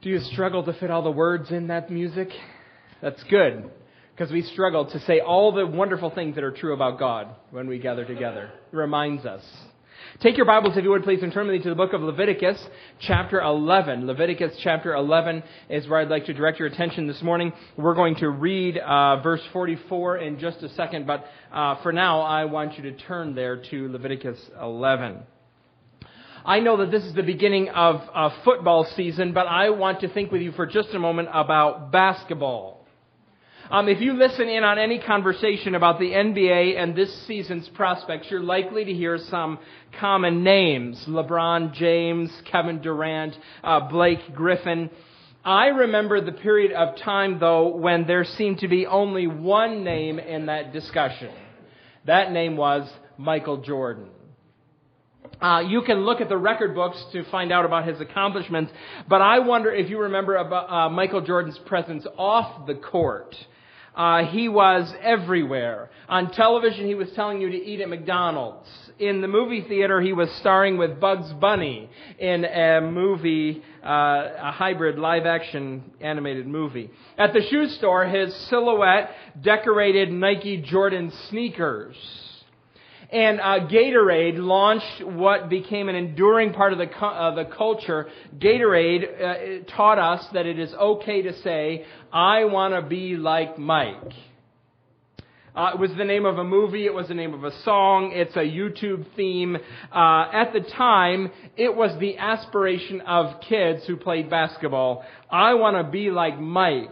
Do you struggle to fit all the words in that music? That's good, because we struggle to say all the wonderful things that are true about God when we gather together. It reminds us. Take your Bibles, if you would, please, and turn with me to the book of Leviticus, chapter 11. Leviticus, chapter 11 is where I'd like to direct your attention this morning. We're going to read uh, verse 44 in just a second, but uh, for now, I want you to turn there to Leviticus 11. I know that this is the beginning of a football season, but I want to think with you for just a moment about basketball. Um, if you listen in on any conversation about the NBA and this season's prospects, you're likely to hear some common names. LeBron James, Kevin Durant, uh, Blake Griffin. I remember the period of time, though, when there seemed to be only one name in that discussion. That name was Michael Jordan. Uh, you can look at the record books to find out about his accomplishments, but I wonder if you remember about uh, Michael Jordan's presence off the court. Uh, he was everywhere. On television, he was telling you to eat at McDonald's. In the movie theater, he was starring with Bugs Bunny in a movie, uh, a hybrid live action animated movie. At the shoe store, his silhouette decorated Nike Jordan sneakers. And uh, Gatorade launched what became an enduring part of the, uh, the culture. Gatorade uh, taught us that it is okay to say, I want to be like Mike. Uh, it was the name of a movie. It was the name of a song. It's a YouTube theme. Uh, at the time, it was the aspiration of kids who played basketball. I want to be like Mike.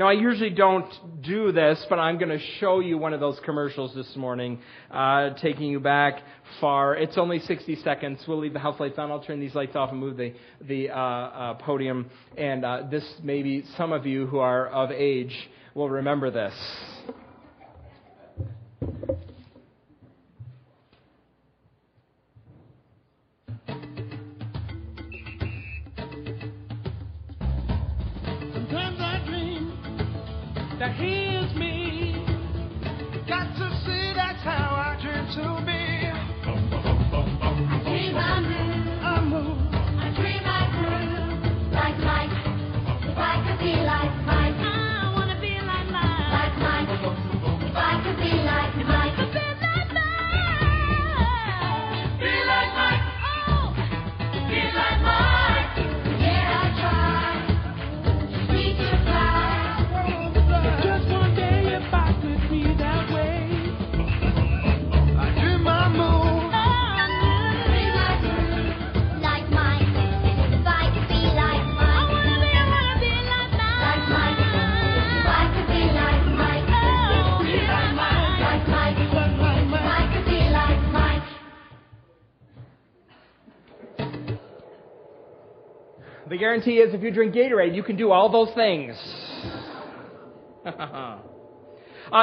Now, I usually don't do this, but I'm going to show you one of those commercials this morning, uh, taking you back far. It's only 60 seconds. We'll leave the house lights on. I'll turn these lights off and move the, the uh, uh, podium. And uh, this, maybe some of you who are of age will remember this. That guarantee is if you drink Gatorade, you can do all those things. uh,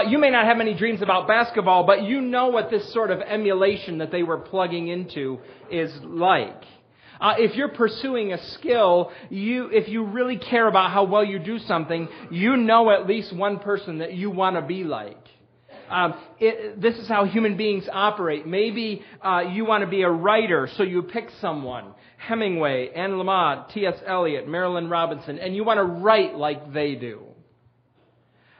you may not have many dreams about basketball, but you know what this sort of emulation that they were plugging into is like. Uh, if you're pursuing a skill, you, if you really care about how well you do something, you know at least one person that you want to be like. Um, it, this is how human beings operate. Maybe uh, you want to be a writer, so you pick someone. Hemingway, Anne Lamott, T.S. Eliot, Marilynne Robinson, and you want to write like they do.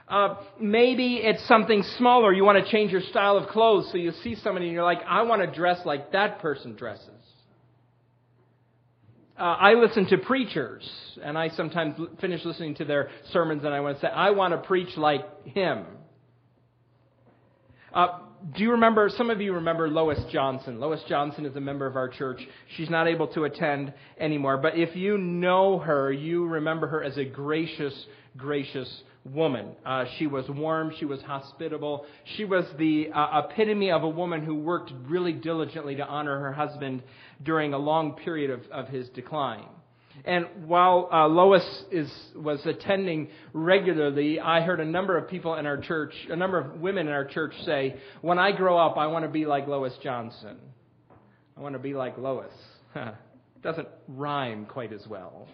Uh, maybe it's something smaller. You want to change your style of clothes, so you see somebody and you're like, I want to dress like that person dresses. Uh, I listen to preachers, and I sometimes finish listening to their sermons, and I want to say, I want to preach like him. Uh, do you remember, some of you remember Lois Johnson. Lois Johnson is a member of our church. She's not able to attend anymore, but if you know her, you remember her as a gracious, gracious woman. Uh, she was warm, she was hospitable, she was the uh, epitome of a woman who worked really diligently to honor her husband during a long period of, of his decline. And while uh, Lois is, was attending regularly, I heard a number of people in our church, a number of women in our church say, When I grow up, I want to be like Lois Johnson. I want to be like Lois. Doesn't rhyme quite as well.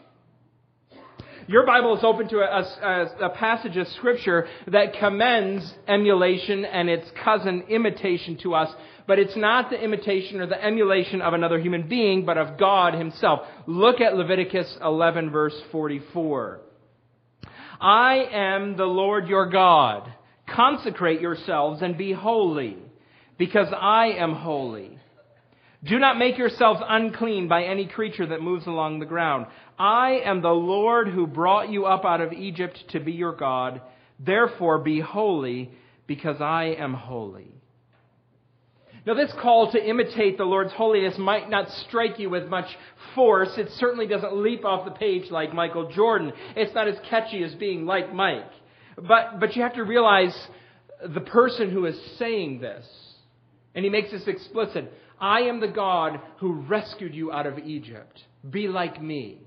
Your Bible is open to a, a, a passage of Scripture that commends emulation and its cousin imitation to us, but it's not the imitation or the emulation of another human being, but of God Himself. Look at Leviticus 11, verse 44. I am the Lord your God. Consecrate yourselves and be holy, because I am holy. Do not make yourselves unclean by any creature that moves along the ground. I am the Lord who brought you up out of Egypt to be your God. Therefore be holy, because I am holy. Now, this call to imitate the Lord's holiness might not strike you with much force. It certainly doesn't leap off the page like Michael Jordan. It's not as catchy as being like Mike. But, but you have to realize the person who is saying this. And he makes this explicit. I am the God who rescued you out of Egypt. Be like me.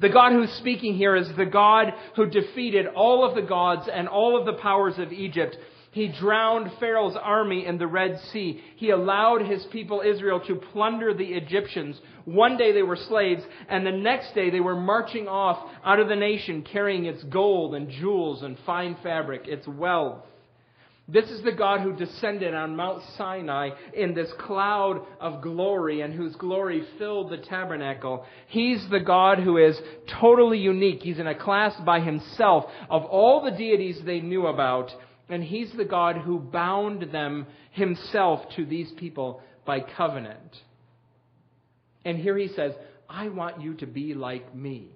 The God who's speaking here is the God who defeated all of the gods and all of the powers of Egypt. He drowned Pharaoh's army in the Red Sea. He allowed his people Israel to plunder the Egyptians. One day they were slaves, and the next day they were marching off out of the nation carrying its gold and jewels and fine fabric, its wealth. This is the God who descended on Mount Sinai in this cloud of glory and whose glory filled the tabernacle. He's the God who is totally unique. He's in a class by himself of all the deities they knew about. And he's the God who bound them himself to these people by covenant. And here he says, I want you to be like me.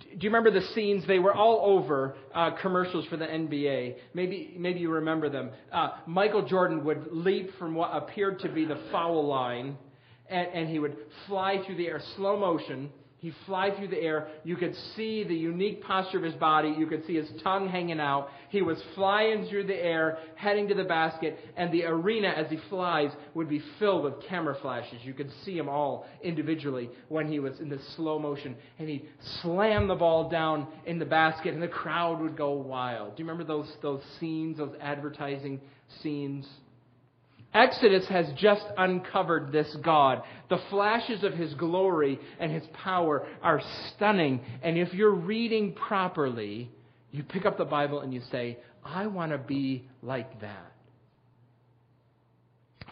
Do you remember the scenes? They were all over uh, commercials for the NBA. Maybe, maybe you remember them. Uh, Michael Jordan would leap from what appeared to be the foul line, and, and he would fly through the air, slow motion. He'd fly through the air. You could see the unique posture of his body. You could see his tongue hanging out. He was flying through the air, heading to the basket, and the arena as he flies would be filled with camera flashes. You could see them all individually when he was in this slow motion. And he'd slam the ball down in the basket, and the crowd would go wild. Do you remember those, those scenes, those advertising scenes? Exodus has just uncovered this God. The flashes of his glory and his power are stunning. And if you're reading properly, you pick up the Bible and you say, I want to be like that.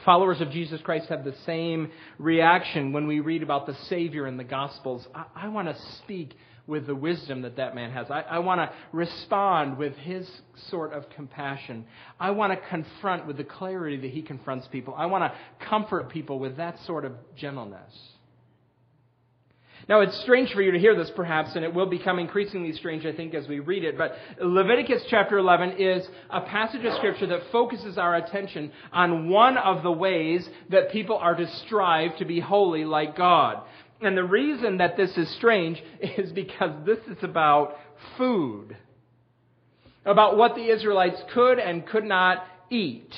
Followers of Jesus Christ have the same reaction when we read about the Savior in the Gospels. I, I want to speak with the wisdom that that man has. I, I want to respond with his sort of compassion. I want to confront with the clarity that he confronts people. I want to comfort people with that sort of gentleness. Now, it's strange for you to hear this, perhaps, and it will become increasingly strange, I think, as we read it. But Leviticus chapter 11 is a passage of Scripture that focuses our attention on one of the ways that people are to strive to be holy like God. And the reason that this is strange is because this is about food, about what the Israelites could and could not eat.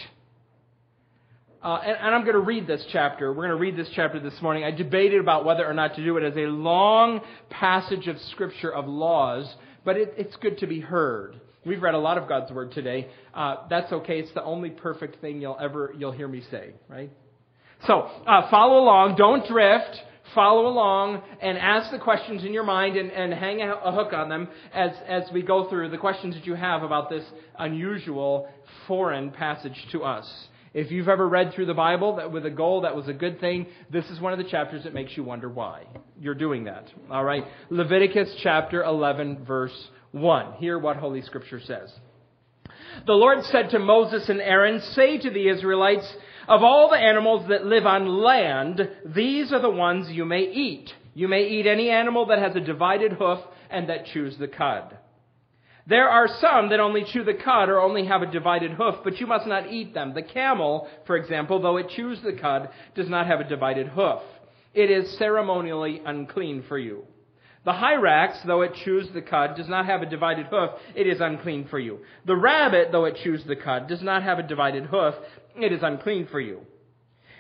Uh, and, and, I'm going to read this chapter. We're going to read this chapter this morning. I debated about whether or not to do it as a long passage of Scripture of laws, but it, it's good to be heard. We've read a lot of God's Word today. Uh, that's okay. It's the only perfect thing you'll ever you'll hear me say, right? So uh, follow along. Don't drift follow along and ask the questions in your mind and, and hang a, a hook on them as, as we go through the questions that you have about this unusual foreign passage to us. If you've ever read through the Bible that with a goal that was a good thing, this is one of the chapters that makes you wonder why you're doing that. All right. Leviticus chapter 11 verse 1. Hear what Holy Scripture says. The Lord said to Moses and Aaron, say to the Israelites, of all the animals that live on land, these are the ones you may eat. You may eat any animal that has a divided hoof and that chews the cud. There are some that only chew the cud or only have a divided hoof, but you must not eat them. The camel, for example, though it chews the cud, does not have a divided hoof. It is ceremonially unclean for you. The hyrax, though it chews the cud, does not have a divided hoof. It is unclean for you. The rabbit, though it chews the cud, does not have a divided hoof it is unclean for you.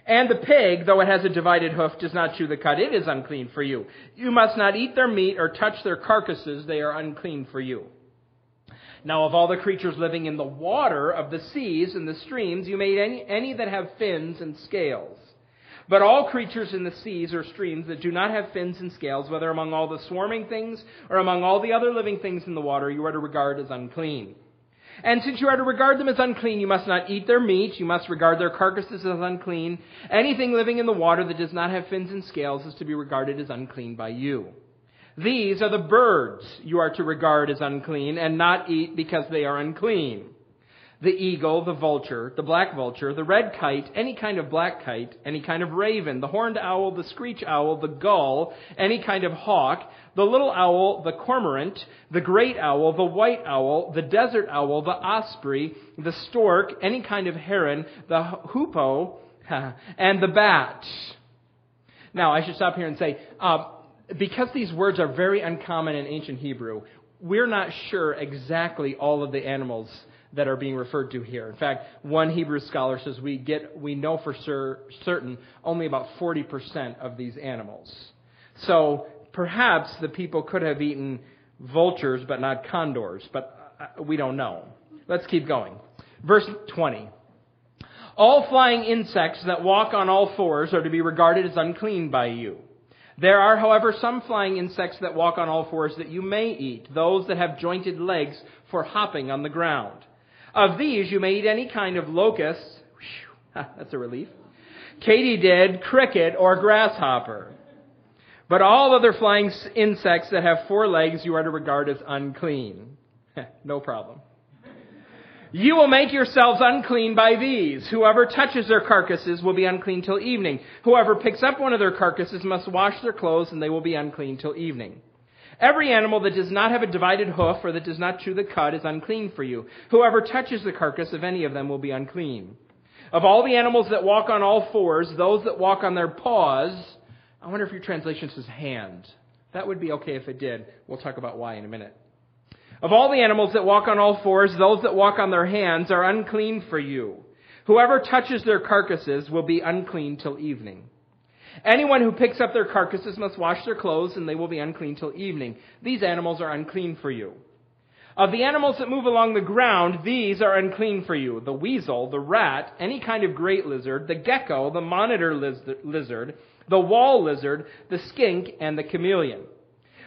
And the pig, though it has a divided hoof, does not chew the cud. It is unclean for you. You must not eat their meat or touch their carcasses. They are unclean for you. Now, of all the creatures living in the water of the seas and the streams, you may eat any, any that have fins and scales. But all creatures in the seas or streams that do not have fins and scales, whether among all the swarming things or among all the other living things in the water, you are to regard as unclean. And since you are to regard them as unclean, you must not eat their meat. You must regard their carcasses as unclean. Anything living in the water that does not have fins and scales is to be regarded as unclean by you. These are the birds you are to regard as unclean and not eat because they are unclean. The eagle, the vulture, the black vulture, the red kite, any kind of black kite, any kind of raven, the horned owl, the screech owl, the gull, any kind of hawk, the little owl, the cormorant, the great owl, the white owl, the desert owl, the osprey, the stork, any kind of heron, the hoopoe, and the bat. Now, I should stop here and say, uh, because these words are very uncommon in ancient Hebrew, we're not sure exactly all of the animals that are being referred to here. In fact, one Hebrew scholar says we get we know for cer- certain only about 40% of these animals. So perhaps the people could have eaten vultures but not condors, but uh, we don't know. Let's keep going. Verse 20. All flying insects that walk on all fours are to be regarded as unclean by you. There are, however, some flying insects that walk on all fours that you may eat, those that have jointed legs for hopping on the ground. Of these you may eat any kind of locust, whew, that's a relief, katydid, cricket, or grasshopper. But all other flying insects that have four legs you are to regard as unclean. no problem. You will make yourselves unclean by these. Whoever touches their carcasses will be unclean till evening. Whoever picks up one of their carcasses must wash their clothes, and they will be unclean till evening. Every animal that does not have a divided hoof or that does not chew the cud is unclean for you. Whoever touches the carcass of any of them will be unclean. Of all the animals that walk on all fours, those that walk on their paws, I wonder if your translation says hand. That would be okay if it did. We'll talk about why in a minute. Of all the animals that walk on all fours, those that walk on their hands are unclean for you. Whoever touches their carcasses will be unclean till evening. Anyone who picks up their carcasses must wash their clothes, and they will be unclean till evening. These animals are unclean for you. Of the animals that move along the ground, these are unclean for you the weasel, the rat, any kind of great lizard, the gecko, the monitor lizard, the wall lizard, the skink, and the chameleon.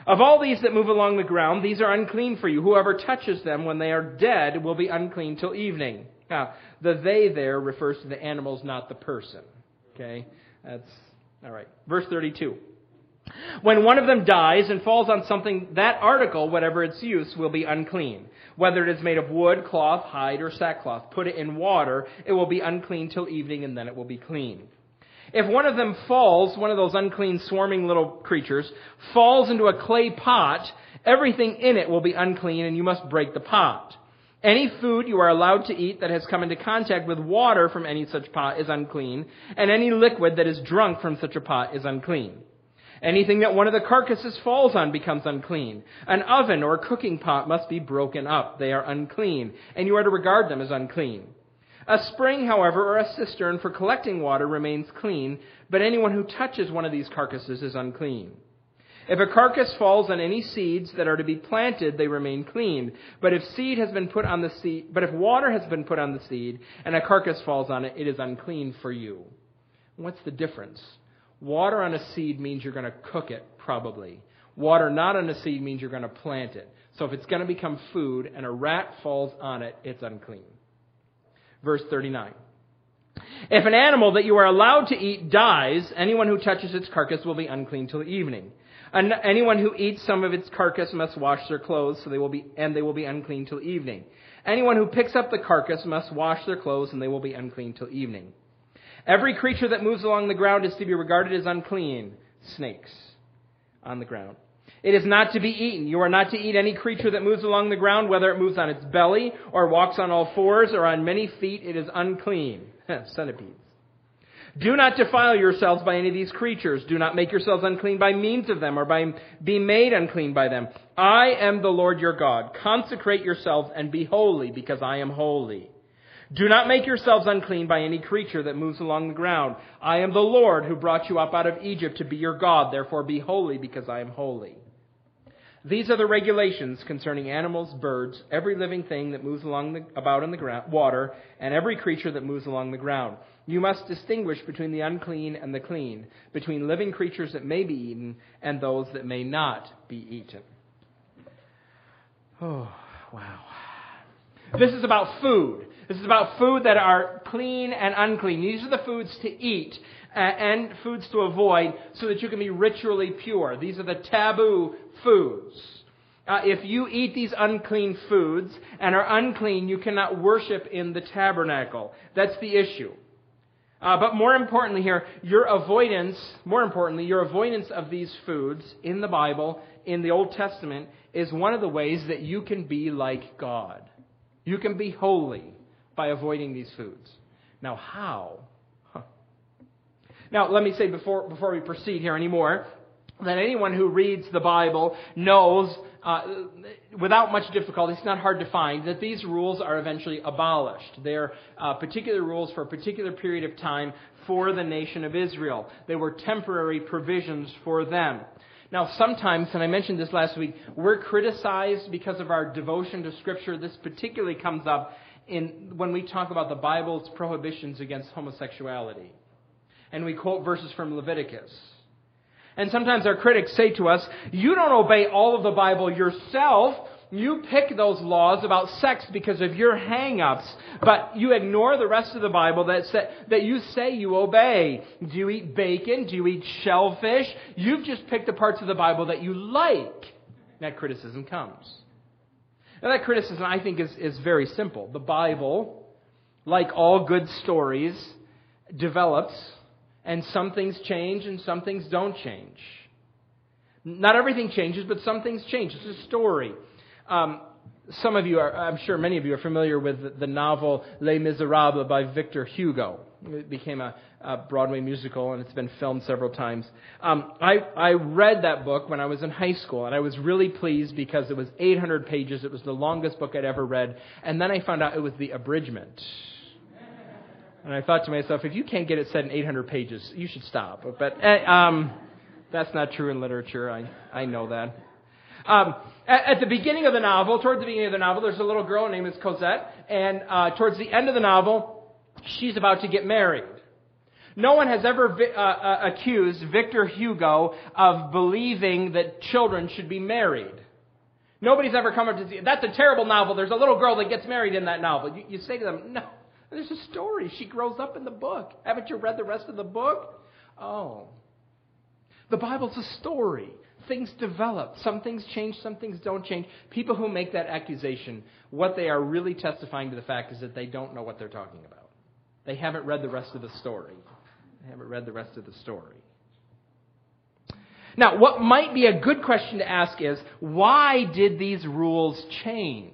Of all these that move along the ground, these are unclean for you. Whoever touches them when they are dead will be unclean till evening. Now, the they there refers to the animals, not the person. Okay? That's all right. Verse 32. When one of them dies and falls on something, that article, whatever its use, will be unclean. Whether it is made of wood, cloth, hide, or sackcloth, put it in water, it will be unclean till evening, and then it will be clean. If one of them falls, one of those unclean swarming little creatures, falls into a clay pot, everything in it will be unclean, and you must break the pot. Any food you are allowed to eat that has come into contact with water from any such pot is unclean, and any liquid that is drunk from such a pot is unclean. Anything that one of the carcasses falls on becomes unclean. An oven or cooking pot must be broken up. They are unclean, and you are to regard them as unclean. A spring, however, or a cistern for collecting water remains clean, but anyone who touches one of these carcasses is unclean. If a carcass falls on any seeds that are to be planted, they remain clean. But if seed has been put on the seed, but if water has been put on the seed and a carcass falls on it, it is unclean for you. What's the difference? Water on a seed means you're going to cook it, probably. Water not on a seed means you're going to plant it. So if it's going to become food and a rat falls on it, it's unclean. Verse 39. If an animal that you are allowed to eat dies, anyone who touches its carcass will be unclean till evening. And anyone who eats some of its carcass must wash their clothes, so they will be, and they will be unclean till evening. Anyone who picks up the carcass must wash their clothes, and they will be unclean till evening. Every creature that moves along the ground is to be regarded as unclean. Snakes on the ground. It is not to be eaten. You are not to eat any creature that moves along the ground, whether it moves on its belly, or walks on all fours, or on many feet. It is unclean. Centipedes. Do not defile yourselves by any of these creatures. Do not make yourselves unclean by means of them, or by being made unclean by them. I am the Lord your God. Consecrate yourselves and be holy, because I am holy. Do not make yourselves unclean by any creature that moves along the ground. I am the Lord who brought you up out of Egypt to be your God. Therefore be holy, because I am holy. These are the regulations concerning animals, birds, every living thing that moves along the, about in the ground, water, and every creature that moves along the ground. You must distinguish between the unclean and the clean, between living creatures that may be eaten and those that may not be eaten. Oh, wow. This is about food. This is about food that are clean and unclean. These are the foods to eat and foods to avoid so that you can be ritually pure. These are the taboo foods. Uh, if you eat these unclean foods and are unclean, you cannot worship in the tabernacle. That's the issue. Uh, but more importantly here, your avoidance, more importantly, your avoidance of these foods in the Bible, in the Old Testament, is one of the ways that you can be like God. You can be holy by avoiding these foods. Now, how? Now, let me say before, before we proceed here anymore, that anyone who reads the Bible knows, uh, without much difficulty, it's not hard to find, that these rules are eventually abolished. They're uh, particular rules for a particular period of time for the nation of Israel. They were temporary provisions for them. Now, sometimes, and I mentioned this last week, we're criticized because of our devotion to Scripture. This particularly comes up in, when we talk about the Bible's prohibitions against homosexuality. And we quote verses from Leviticus. And sometimes our critics say to us, You don't obey all of the Bible yourself. You pick those laws about sex because of your hang ups, but you ignore the rest of the Bible that, that you say you obey. Do you eat bacon? Do you eat shellfish? You've just picked the parts of the Bible that you like. That criticism comes. Now, that criticism, I think, is, is very simple. The Bible, like all good stories, develops, and some things change and some things don't change. Not everything changes, but some things change. It's a story. Um, some of you are, I'm sure many of you are familiar with the novel Les Miserables by Victor Hugo. It became a, a Broadway musical and it's been filmed several times. Um, I, I read that book when I was in high school and I was really pleased because it was 800 pages. It was the longest book I'd ever read. And then I found out it was the abridgment. And I thought to myself, if you can't get it said in 800 pages, you should stop. But uh, um, that's not true in literature. I, I know that. Um, at, at, the beginning of the novel, towards the beginning of the novel, there's a little girl named Cosette, and uh, towards the end of the novel, she's about to get married. No one has ever vi- uh, uh, accused Victor Hugo of believing that children should be married. Nobody's ever come up to say, that's a terrible novel. There's a little girl that gets married in that novel. You, you say to them, no, there's a story. She grows up in the book. Haven't you read the rest of the book? Oh. The Bible's a story. Things develop. Some things change, some things don't change. People who make that accusation, what they are really testifying to the fact is that they don't know what they're talking about. They haven't read the rest of the story. They haven't read the rest of the story. Now, what might be a good question to ask is why did these rules change?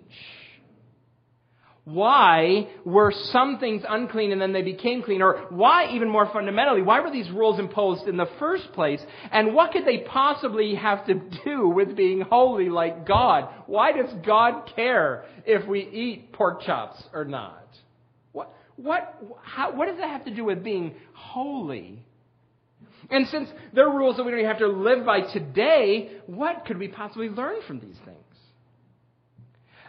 Why were some things unclean and then they became clean? Or why, even more fundamentally, why were these rules imposed in the first place? And what could they possibly have to do with being holy like God? Why does God care if we eat pork chops or not? What, what, how, what does that have to do with being holy? And since there are rules that we don't even have to live by today, what could we possibly learn from these things?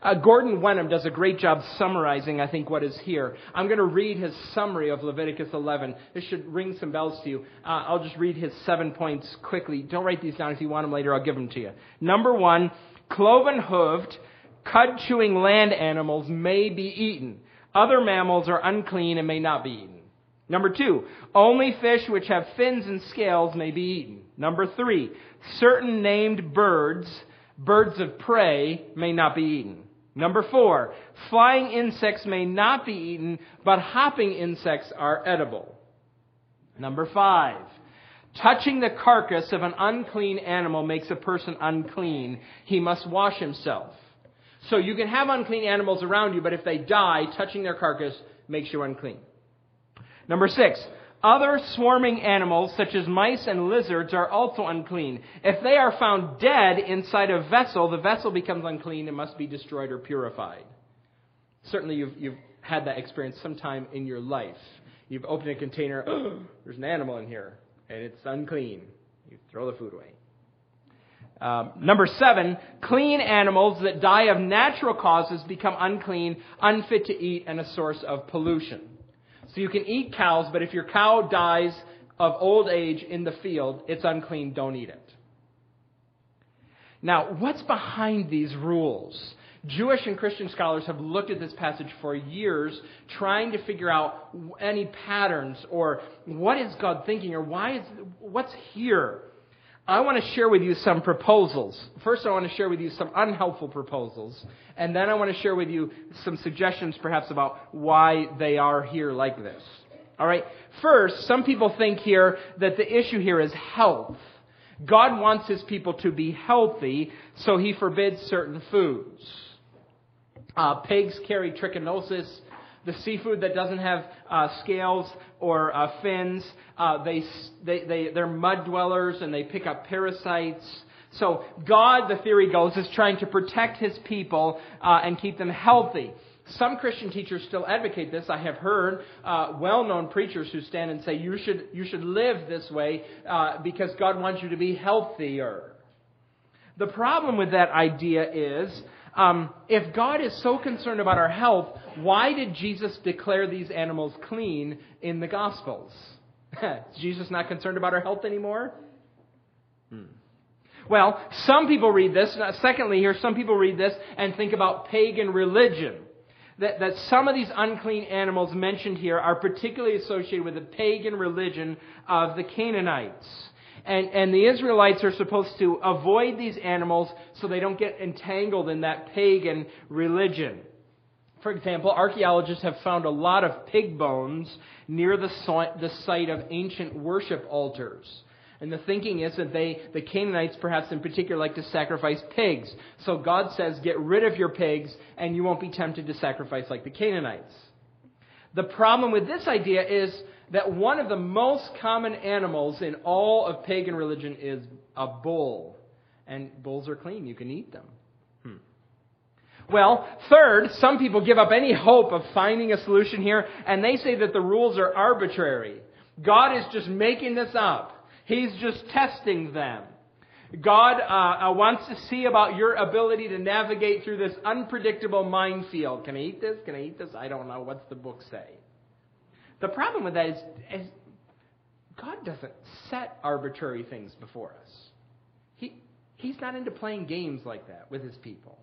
Uh, Gordon Wenham does a great job summarizing, I think, what is here. I'm going to read his summary of Leviticus 11. This should ring some bells to you. Uh, I'll just read his seven points quickly. Don't write these down. If you want them later, I'll give them to you. Number one, cloven hooved, cud chewing land animals may be eaten. Other mammals are unclean and may not be eaten. Number two, only fish which have fins and scales may be eaten. Number three, certain named birds, birds of prey, may not be eaten. Number four, flying insects may not be eaten, but hopping insects are edible. Number five, touching the carcass of an unclean animal makes a person unclean. He must wash himself. So you can have unclean animals around you, but if they die, touching their carcass makes you unclean. Number six, other swarming animals, such as mice and lizards, are also unclean. If they are found dead inside a vessel, the vessel becomes unclean and must be destroyed or purified. Certainly, you've, you've had that experience sometime in your life. You've opened a container, there's an animal in here, and it's unclean. You throw the food away. Um, number seven, clean animals that die of natural causes become unclean, unfit to eat, and a source of pollution. So you can eat cows, but if your cow dies of old age in the field, it's unclean, don't eat it. Now, what's behind these rules? Jewish and Christian scholars have looked at this passage for years, trying to figure out any patterns or what is God thinking or why is what's here. I want to share with you some proposals. First, I want to share with you some unhelpful proposals, and then I want to share with you some suggestions, perhaps about why they are here like this. All right. First, some people think here that the issue here is health. God wants his people to be healthy, so he forbids certain foods. Uh, pigs carry trichinosis. The seafood that doesn't have uh, scales or uh, fins, uh, they, they, they, they're mud dwellers and they pick up parasites. So God, the theory goes, is trying to protect his people uh, and keep them healthy. Some Christian teachers still advocate this. I have heard uh, well-known preachers who stand and say you should you should live this way uh, because God wants you to be healthier. The problem with that idea is um, if God is so concerned about our health, why did Jesus declare these animals clean in the Gospels? is Jesus not concerned about our health anymore? Hmm. Well, some people read this. Secondly, here, some people read this and think about pagan religion. That, that some of these unclean animals mentioned here are particularly associated with the pagan religion of the Canaanites. And, and the Israelites are supposed to avoid these animals so they don't get entangled in that pagan religion. For example, archaeologists have found a lot of pig bones near the, the site of ancient worship altars. And the thinking is that they, the Canaanites perhaps in particular, like to sacrifice pigs. So God says, get rid of your pigs and you won't be tempted to sacrifice like the Canaanites. The problem with this idea is that one of the most common animals in all of pagan religion is a bull. And bulls are clean, you can eat them. Hmm. Well, third, some people give up any hope of finding a solution here, and they say that the rules are arbitrary. God is just making this up. He's just testing them. God uh, uh, wants to see about your ability to navigate through this unpredictable minefield. Can I eat this? Can I eat this? I don't know. What's the book say? The problem with that is, is God doesn't set arbitrary things before us. He, he's not into playing games like that with his people.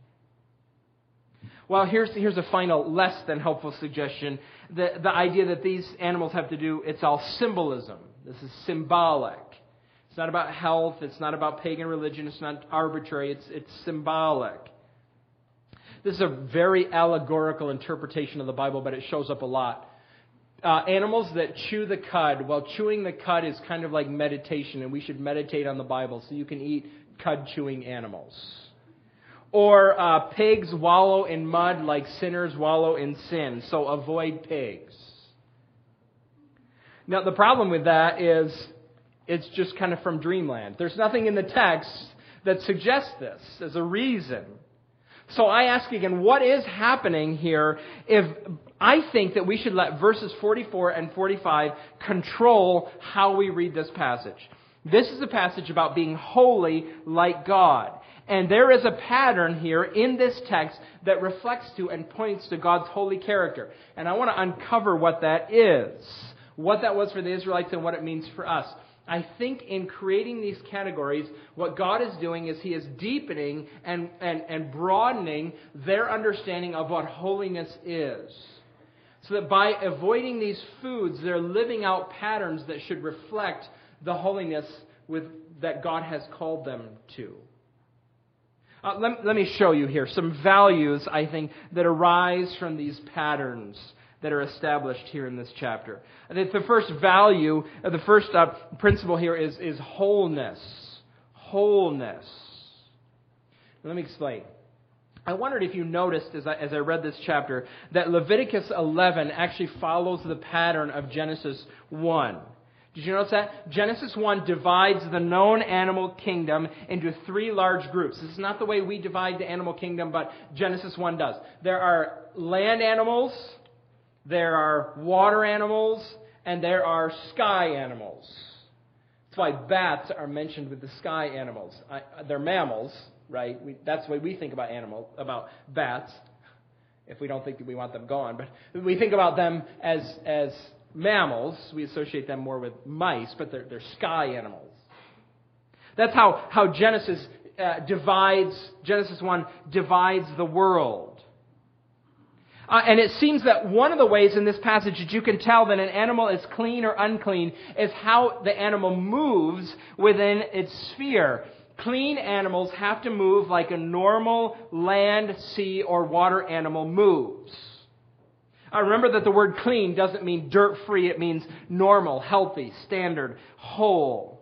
Well, here's, here's a final, less than helpful suggestion. The, the idea that these animals have to do, it's all symbolism. This is symbolic. It's not about health. It's not about pagan religion. It's not arbitrary. It's, it's symbolic. This is a very allegorical interpretation of the Bible, but it shows up a lot. Uh, animals that chew the cud. Well, chewing the cud is kind of like meditation, and we should meditate on the Bible, so you can eat cud chewing animals. Or uh, pigs wallow in mud like sinners wallow in sin, so avoid pigs. Now, the problem with that is it's just kind of from dreamland. There's nothing in the text that suggests this as a reason. So I ask again, what is happening here if I think that we should let verses 44 and 45 control how we read this passage? This is a passage about being holy like God. And there is a pattern here in this text that reflects to and points to God's holy character. And I want to uncover what that is, what that was for the Israelites and what it means for us. I think in creating these categories, what God is doing is He is deepening and, and, and broadening their understanding of what holiness is. So that by avoiding these foods, they're living out patterns that should reflect the holiness with, that God has called them to. Uh, let, let me show you here some values, I think, that arise from these patterns that are established here in this chapter. Think the first value, uh, the first uh, principle here is, is wholeness. Wholeness. Let me explain. I wondered if you noticed as I, as I read this chapter that Leviticus 11 actually follows the pattern of Genesis 1. Did you notice that? Genesis 1 divides the known animal kingdom into three large groups. This is not the way we divide the animal kingdom, but Genesis 1 does. There are land animals, there are water animals, and there are sky animals. That's why bats are mentioned with the sky animals. I, they're mammals, right? We, that's the way we think about animals, about bats, if we don't think that we want them gone. But we think about them as, as mammals. We associate them more with mice, but they're, they're sky animals. That's how, how Genesis uh, divides, Genesis 1 divides the world. Uh, and it seems that one of the ways in this passage that you can tell that an animal is clean or unclean is how the animal moves within its sphere. Clean animals have to move like a normal land, sea, or water animal moves. I remember that the word clean doesn't mean dirt free, it means normal, healthy, standard, whole.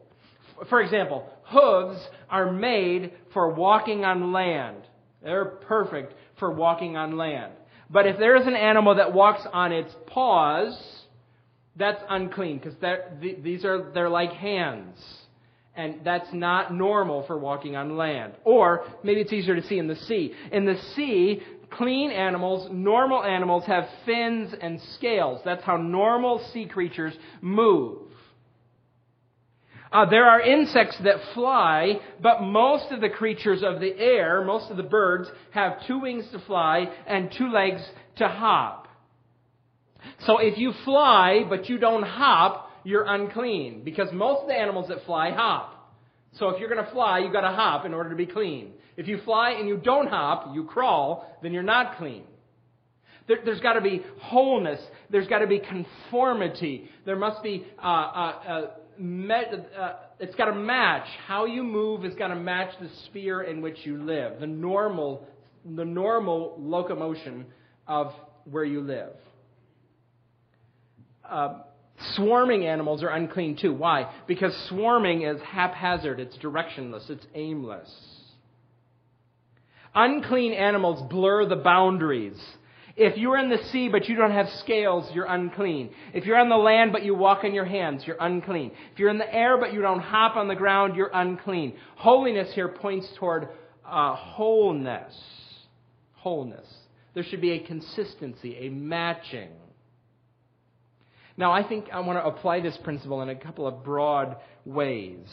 For example, hooves are made for walking on land. They're perfect for walking on land. But if there is an animal that walks on its paws, that's unclean because these are they're like hands, and that's not normal for walking on land. Or maybe it's easier to see in the sea. In the sea, clean animals, normal animals have fins and scales. That's how normal sea creatures move. Uh, there are insects that fly, but most of the creatures of the air, most of the birds, have two wings to fly and two legs to hop. So if you fly, but you don't hop, you're unclean, because most of the animals that fly hop. So if you're going to fly, you've got to hop in order to be clean. If you fly and you don't hop, you crawl, then you're not clean. There, has got to be wholeness. There's got to be conformity. There must be uh, uh, uh, it's got to match. How you move has got to match the sphere in which you live, the normal, the normal locomotion of where you live. Uh, swarming animals are unclean too. Why? Because swarming is haphazard, it's directionless, it's aimless. Unclean animals blur the boundaries. If you're in the sea but you don't have scales, you're unclean. If you're on the land but you walk on your hands, you're unclean. If you're in the air but you don't hop on the ground, you're unclean. Holiness here points toward uh, wholeness. Wholeness. There should be a consistency, a matching. Now, I think I want to apply this principle in a couple of broad ways.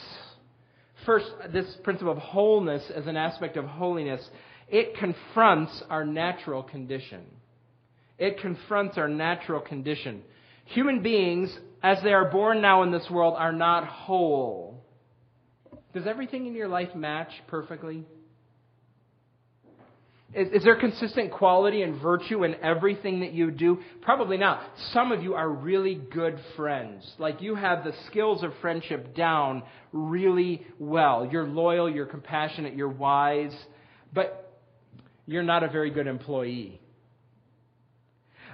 First, this principle of wholeness as an aspect of holiness, it confronts our natural condition. It confronts our natural condition. Human beings, as they are born now in this world, are not whole. Does everything in your life match perfectly? Is, is, there consistent quality and virtue in everything that you do? Probably not. Some of you are really good friends. Like you have the skills of friendship down really well. You're loyal, you're compassionate, you're wise, but you're not a very good employee.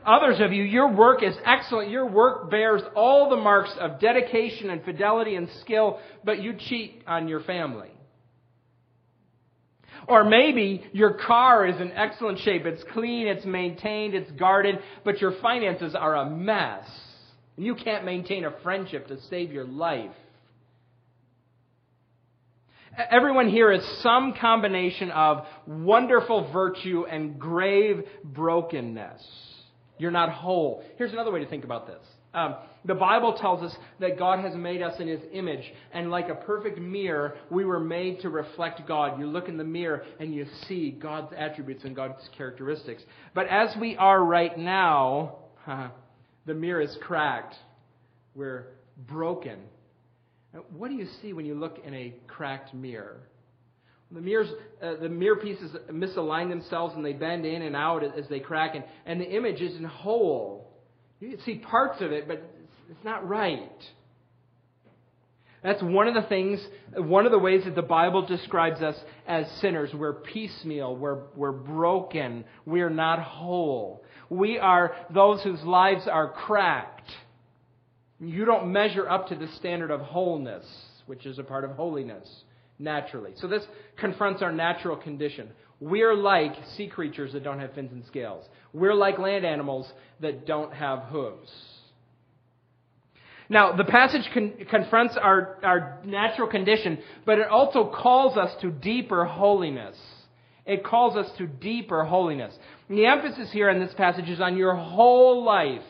Others of you, your work is excellent. Your work bears all the marks of dedication and fidelity and skill, but you cheat on your family. Or maybe your car is in excellent shape. It's clean, it's maintained, it's guarded, but your finances are a mess. And you can't maintain a friendship to save your life. Everyone here is some combination of wonderful virtue and grave brokenness. You're not whole. Here's another way to think about this. Um, the Bible tells us that God has made us in His image, and like a perfect mirror, we were made to reflect God. You look in the mirror and you see God's attributes and God's characteristics. But as we are right now, the mirror is cracked. We're broken. What do you see when you look in a cracked mirror? The mirrors, uh, the mirror pieces misalign themselves and they bend in and out as they crack, and, and the image isn't whole. You can see parts of it, but it's not right. That's one of the things, one of the ways that the Bible describes us as sinners. We're piecemeal, we're, we're broken, we're not whole. We are those whose lives are cracked. You don't measure up to the standard of wholeness, which is a part of holiness naturally. So this confronts our natural condition. We're like sea creatures that don't have fins and scales. We're like land animals that don't have hooves. Now, the passage con- confronts our, our natural condition, but it also calls us to deeper holiness. It calls us to deeper holiness. And the emphasis here in this passage is on your whole life.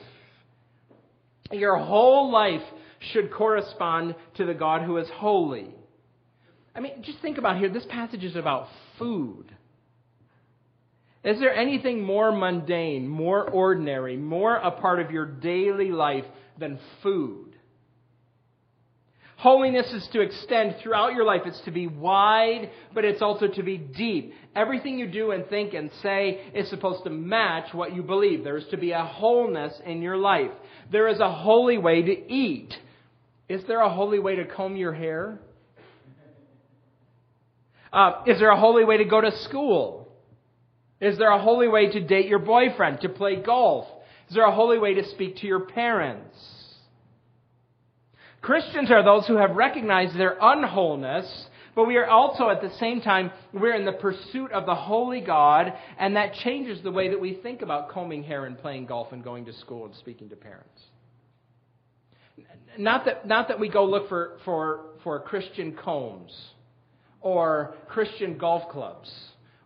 Your whole life should correspond to the God who is holy. I mean, just think about here. This passage is about food. Is there anything more mundane, more ordinary, more a part of your daily life than food? Holiness is to extend throughout your life. It's to be wide, but it's also to be deep. Everything you do and think and say is supposed to match what you believe. There is to be a wholeness in your life. There is a holy way to eat. Is there a holy way to comb your hair? Uh, is there a holy way to go to school? Is there a holy way to date your boyfriend, to play golf? Is there a holy way to speak to your parents? Christians are those who have recognized their unwholeness, but we are also at the same time, we're in the pursuit of the holy God, and that changes the way that we think about combing hair and playing golf and going to school and speaking to parents. Not that, not that we go look for, for, for Christian combs or Christian golf clubs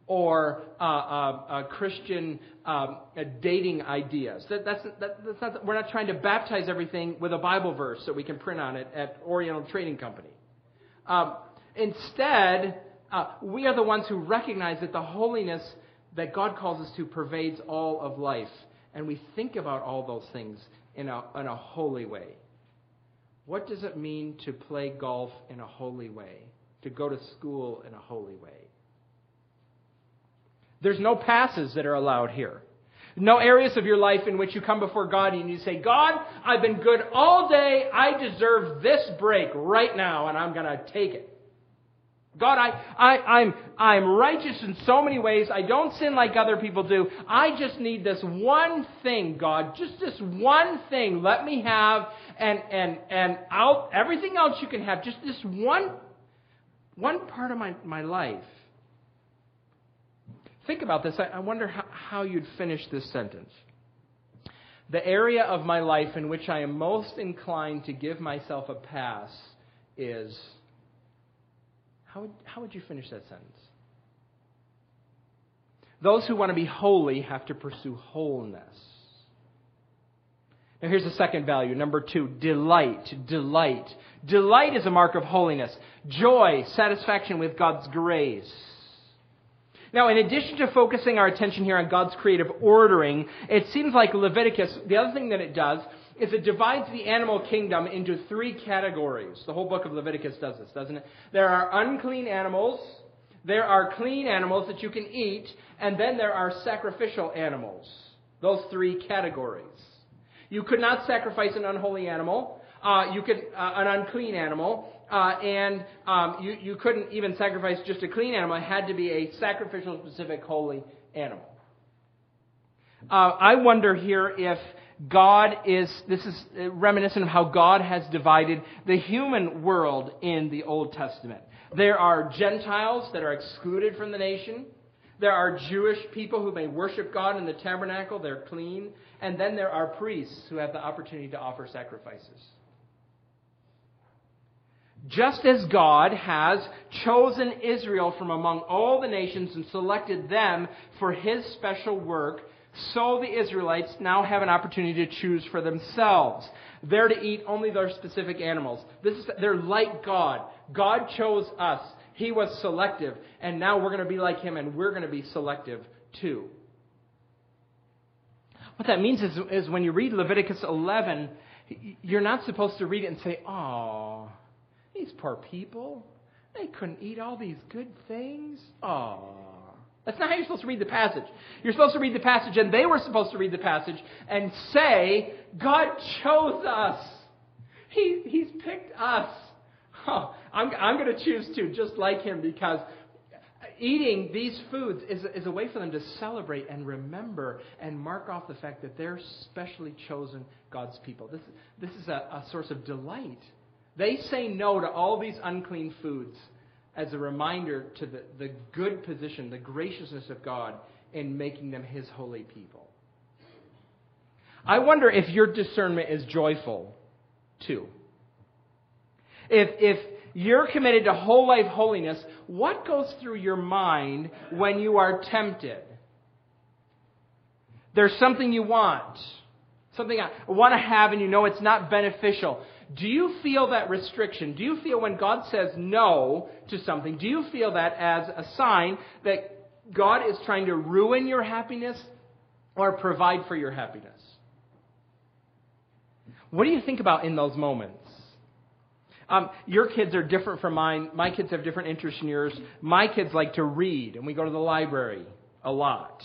or uh, uh, uh, Christian um, dating ideas. That, that's, that, that's not, we're not trying to baptize everything with a Bible verse that we can print on it at Oriental Trading Company. Um, instead, uh, we are the ones who recognize that the holiness that God calls us to pervades all of life. And we think about all those things in a, in a holy way. What does it mean to play golf in a holy way? To go to school in a holy way? There's no passes that are allowed here. No areas of your life in which you come before God and you say, God, I've been good all day. I deserve this break right now, and I'm going to take it. God, I, I, I'm, I'm righteous in so many ways. I don't sin like other people do. I just need this one thing, God. Just this one thing. Let me have, and, and, and I'll, everything else you can have. Just this one, one part of my, my life. Think about this. I, I wonder how, how you'd finish this sentence. The area of my life in which I am most inclined to give myself a pass is. How would, how would you finish that sentence? Those who want to be holy have to pursue wholeness. Now, here's the second value. Number two, delight. Delight. Delight is a mark of holiness. Joy, satisfaction with God's grace. Now, in addition to focusing our attention here on God's creative ordering, it seems like Leviticus, the other thing that it does is it divides the animal kingdom into three categories. The whole book of Leviticus does this, doesn't it? There are unclean animals, there are clean animals that you can eat, and then there are sacrificial animals. Those three categories. You could not sacrifice an unholy animal. Uh, you could uh, an unclean animal, uh, and um, you you couldn't even sacrifice just a clean animal. It had to be a sacrificial, specific, holy animal. Uh, I wonder here if God is, this is reminiscent of how God has divided the human world in the Old Testament. There are Gentiles that are excluded from the nation. There are Jewish people who may worship God in the tabernacle, they're clean. And then there are priests who have the opportunity to offer sacrifices. Just as God has chosen Israel from among all the nations and selected them for his special work, so the Israelites now have an opportunity to choose for themselves. They're to eat only their specific animals. This is, they're like God. God chose us. He was selective, and now we're going to be like him, and we're going to be selective too. What that means is, is when you read Leviticus 11, you're not supposed to read it and say, "Oh, these poor people, they couldn't eat all these good things." Oh. That's not how you're supposed to read the passage. You're supposed to read the passage, and they were supposed to read the passage and say, God chose us. He, he's picked us. Oh, I'm, I'm going to choose to, just like him, because eating these foods is, is a way for them to celebrate and remember and mark off the fact that they're specially chosen God's people. This, this is a, a source of delight. They say no to all these unclean foods as a reminder to the, the good position, the graciousness of God in making them His holy people. I wonder if your discernment is joyful too. If, if you're committed to whole life holiness, what goes through your mind when you are tempted? There's something you want, something I want to have, and you know it's not beneficial. Do you feel that restriction? Do you feel when God says no to something, do you feel that as a sign that God is trying to ruin your happiness or provide for your happiness? What do you think about in those moments? Um, your kids are different from mine. My kids have different interests than yours. My kids like to read, and we go to the library a lot.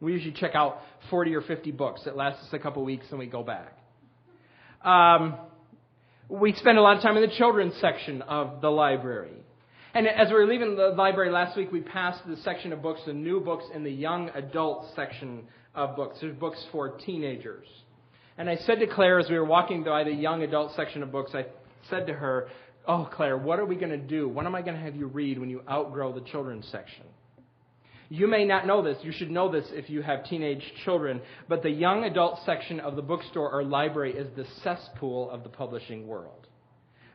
We usually check out 40 or 50 books. It lasts us a couple weeks, and we go back. Um, we spend a lot of time in the children's section of the library. And as we were leaving the library last week, we passed the section of books, the new books, in the young adult section of books. There's books for teenagers. And I said to Claire as we were walking by the young adult section of books, I said to her, Oh, Claire, what are we going to do? What am I going to have you read when you outgrow the children's section? You may not know this. You should know this if you have teenage children. But the young adult section of the bookstore or library is the cesspool of the publishing world.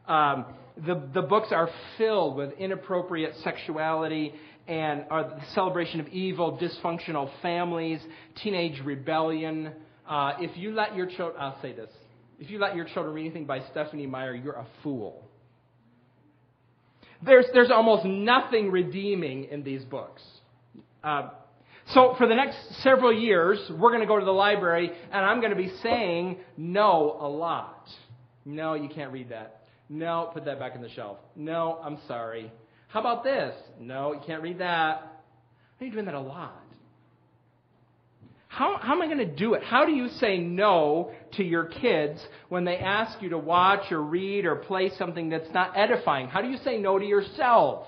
Um, the, the books are filled with inappropriate sexuality and are the celebration of evil, dysfunctional families, teenage rebellion. Uh, if you let your children, I'll say this. If you let your children read anything by Stephenie Meyer, you're a fool. There's, there's almost nothing redeeming in these books. Uh, so for the next several years, we're going to go to the library, and I'm going to be saying no a lot. No, you can't read that. No, put that back in the shelf. No, I'm sorry. How about this? No, you can't read that. Are you doing that a lot? How, how am I going to do it? How do you say no to your kids when they ask you to watch or read or play something that's not edifying? How do you say no to yourself?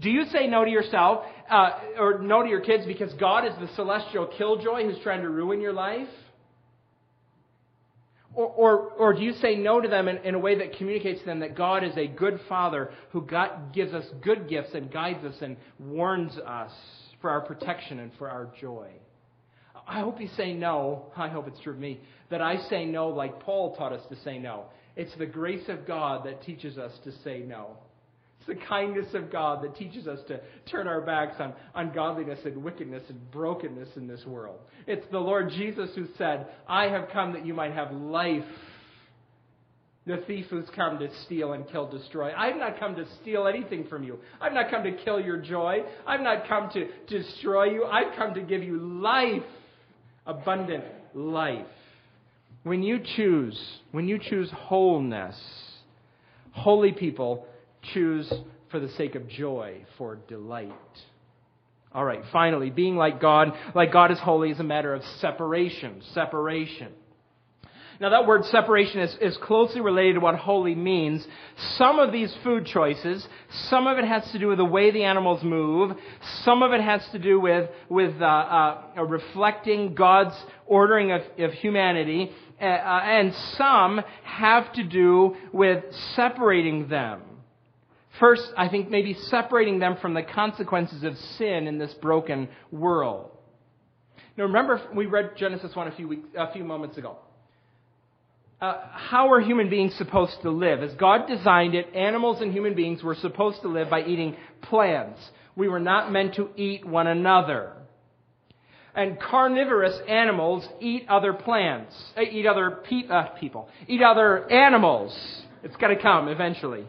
Do you say no to yourself uh, or no to your kids because God is the celestial killjoy who's trying to ruin your life? Or, or, or do you say no to them in, in a way that communicates to them that God is a good father who God gives us good gifts and guides us and warns us for our protection and for our joy? I hope you say no. I hope it's true of me. That I say no like Paul taught us to say no. It's the grace of God that teaches us to say no. It's the kindness of God that teaches us to turn our backs on ungodliness and wickedness and brokenness in this world. It's the Lord Jesus who said, I have come that you might have life. The thief who's come to steal and kill, destroy. I've not come to steal anything from you. I've not come to kill your joy. I've not come to destroy you. I've come to give you life, abundant life. When you choose, when you choose wholeness, holy people choose for the sake of joy, for delight. All right, finally, being like God, like God is holy, is a matter of separation. Separation. Now, that word separation is, is closely related to what holy means. Some of these food choices, some of it has to do with the way the animals move. Some of it has to do with, with uh, uh, reflecting God's ordering of, of humanity. Uh, and some have to do with separating them. First, I think maybe separating them from the consequences of sin in this broken world. Now, remember, we read Genesis 1 a few, weeks, a few moments ago. Uh, how are human beings supposed to live? As God designed it, animals and human beings were supposed to live by eating plants. We were not meant to eat one another. And carnivorous animals eat other plants, uh, eat other pe- uh, people, eat other animals. It's got to come eventually.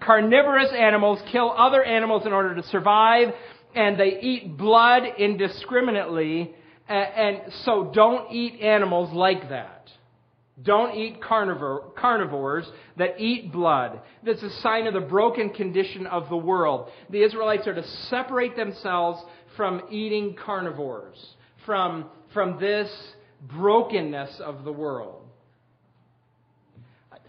Carnivorous animals kill other animals in order to survive, and they eat blood indiscriminately. And so don't eat animals like that. Don't eat carnivore, carnivores that eat blood. That's a sign of the broken condition of the world. The Israelites are to separate themselves from eating carnivores, from, from this brokenness of the world.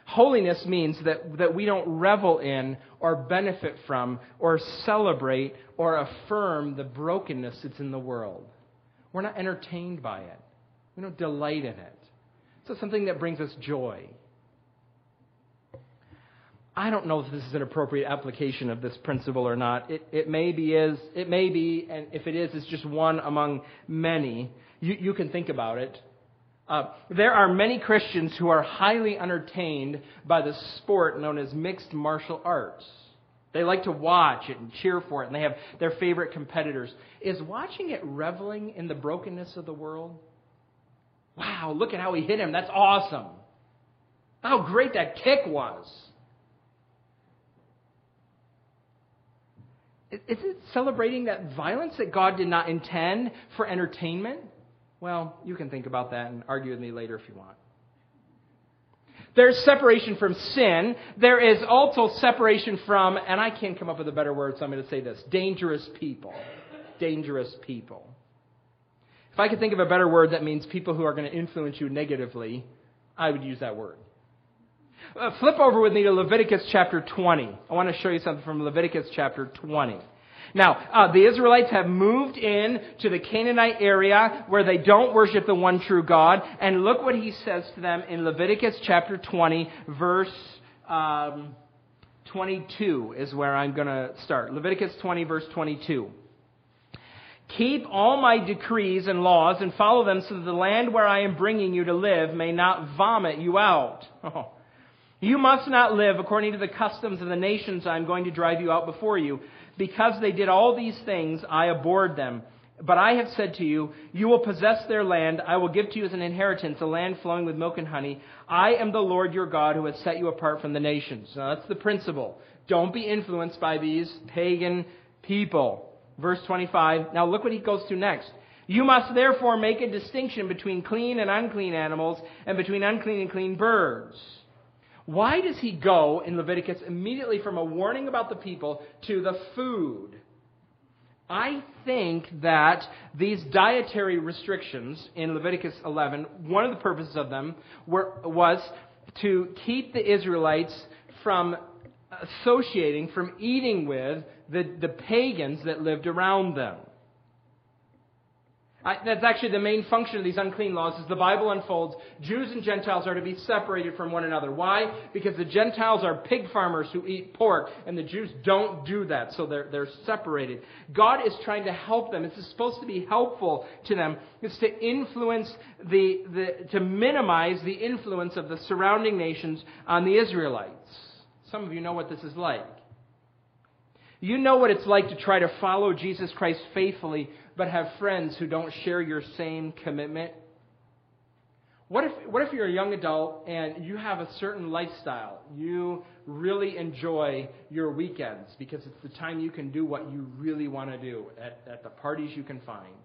Holiness means that, that we don't revel in or benefit from or celebrate or affirm the brokenness that's in the world. We're not entertained by it. We don't delight in it. So something that brings us joy. I don't know if this is an appropriate application of this principle or not. It, it maybe is. It may be, and if it is, it's just one among many. You, you can think about it. Uh, there are many Christians who are highly entertained by the sport known as mixed martial arts. They like to watch it and cheer for it, and they have their favorite competitors. Is watching it reveling in the brokenness of the world? Wow, look at how he hit him. That's awesome. How great that kick was. Is it celebrating that violence that God did not intend for entertainment? Well, you can think about that and argue with me later if you want. There's separation from sin. There is also separation from, and I can't come up with a better word, so I'm going to say this dangerous people. Dangerous people. If I could think of a better word that means people who are going to influence you negatively, I would use that word. Uh, flip over with me to Leviticus chapter 20. I want to show you something from Leviticus chapter 20. Now, uh, the Israelites have moved in to the Canaanite area where they don't worship the one true God. And look what he says to them in Leviticus chapter 20, verse um, 22 is where I'm going to start. Leviticus 20, verse 22. Keep all my decrees and laws and follow them so that the land where I am bringing you to live may not vomit you out. Oh. You must not live according to the customs of the nations I am going to drive you out before you. Because they did all these things, I abhorred them. But I have said to you, you will possess their land. I will give to you as an inheritance a land flowing with milk and honey. I am the Lord your God who has set you apart from the nations. Now that's the principle. Don't be influenced by these pagan people. Verse 25. Now look what he goes to next. You must therefore make a distinction between clean and unclean animals and between unclean and clean birds. Why does he go in Leviticus immediately from a warning about the people to the food? I think that these dietary restrictions in Leviticus 11, one of the purposes of them were, was to keep the Israelites from associating, from eating with the, the pagans that lived around them. I, that's actually the main function of these unclean laws as the Bible unfolds. Jews and Gentiles are to be separated from one another. Why? Because the Gentiles are pig farmers who eat pork, and the Jews don't do that, so they're, they're separated. God is trying to help them. It's supposed to be helpful to them. It's to influence the, the to minimize the influence of the surrounding nations on the Israelites. Some of you know what this is like. You know what it's like to try to follow Jesus Christ faithfully but have friends who don't share your same commitment? What if, what if you're a young adult and you have a certain lifestyle? You really enjoy your weekends because it's the time you can do what you really want to do at, at the parties you can find.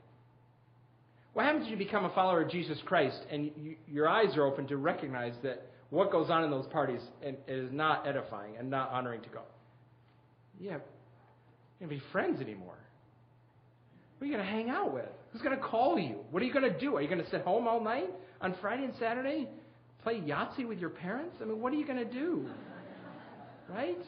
What happens if you become a follower of Jesus Christ and you, your eyes are open to recognize that what goes on in those parties is not edifying and not honoring to God? Yeah, you can't be friends anymore. Who are you going to hang out with? Who's going to call you? What are you going to do? Are you going to sit home all night on Friday and Saturday? Play Yahtzee with your parents? I mean, what are you going to do? Right?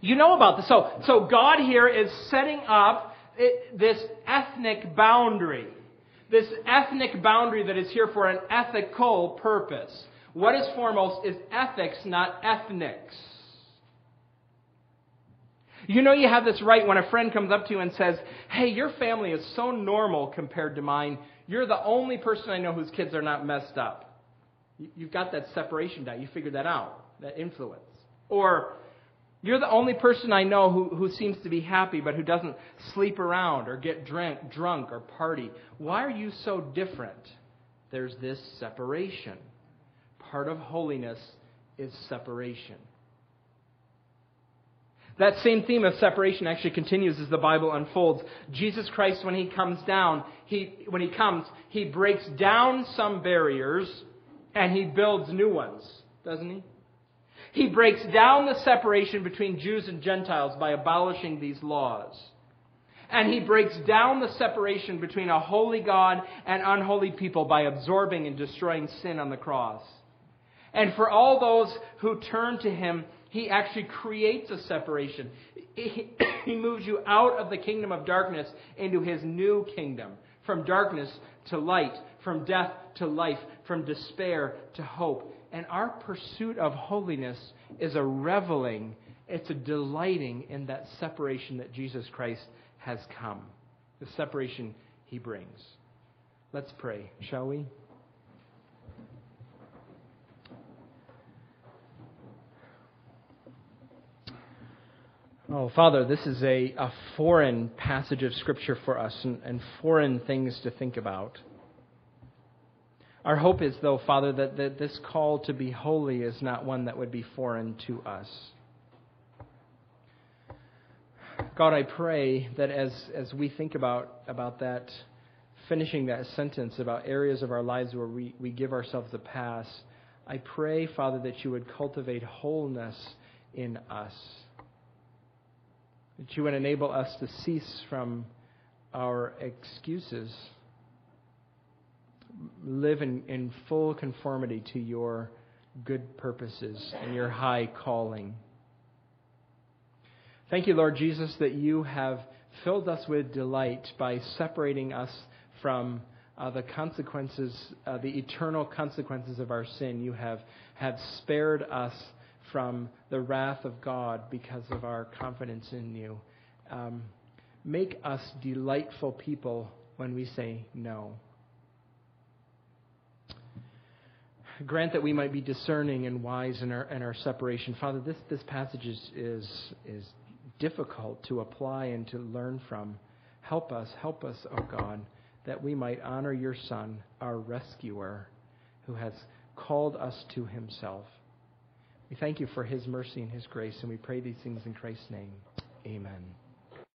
You know about this. So, so God here is setting up it, this ethnic boundary. This ethnic boundary that is here for an ethical purpose. What is foremost is ethics, not ethnics. You know you have this right when a friend comes up to you and says, Hey, your family is so normal compared to mine. You're the only person I know whose kids are not messed up. You've got that separation down. You figured that out, that influence. Or, you're the only person I know who, who seems to be happy but who doesn't sleep around or get drunk, drunk or party. Why are you so different? There's this separation. Part of holiness is separation. That same theme of separation actually continues as the Bible unfolds. Jesus Christ, when he comes down, he, when he comes, he breaks down some barriers and he builds new ones, doesn't he? He breaks down the separation between Jews and Gentiles by abolishing these laws. And he breaks down the separation between a holy God and unholy people by absorbing and destroying sin on the cross. And for all those who turn to him, he actually creates a separation. He moves you out of the kingdom of darkness into his new kingdom. From darkness to light, from death to life, from despair to hope. And our pursuit of holiness is a reveling, it's a delighting in that separation that Jesus Christ has come, the separation he brings. Let's pray, shall we? Oh, Father, this is a, a foreign passage of Scripture for us and, and foreign things to think about. Our hope is, though, Father, that, that this call to be holy is not one that would be foreign to us. God, I pray that as, as we think about, about that, finishing that sentence about areas of our lives where we, we give ourselves a pass, I pray, Father, that you would cultivate wholeness in us. That you would enable us to cease from our excuses, live in, in full conformity to your good purposes and your high calling. Thank you, Lord Jesus, that you have filled us with delight by separating us from uh, the consequences, uh, the eternal consequences of our sin. You have, have spared us from the wrath of God because of our confidence in you. Um, make us delightful people when we say no. Grant that we might be discerning and wise in our, in our separation. Father, this, this passage is, is, is difficult to apply and to learn from. Help us, help us, O oh God, that we might honor your Son, our rescuer, who has called us to himself. We thank you for his mercy and his grace, and we pray these things in Christ's name. Amen.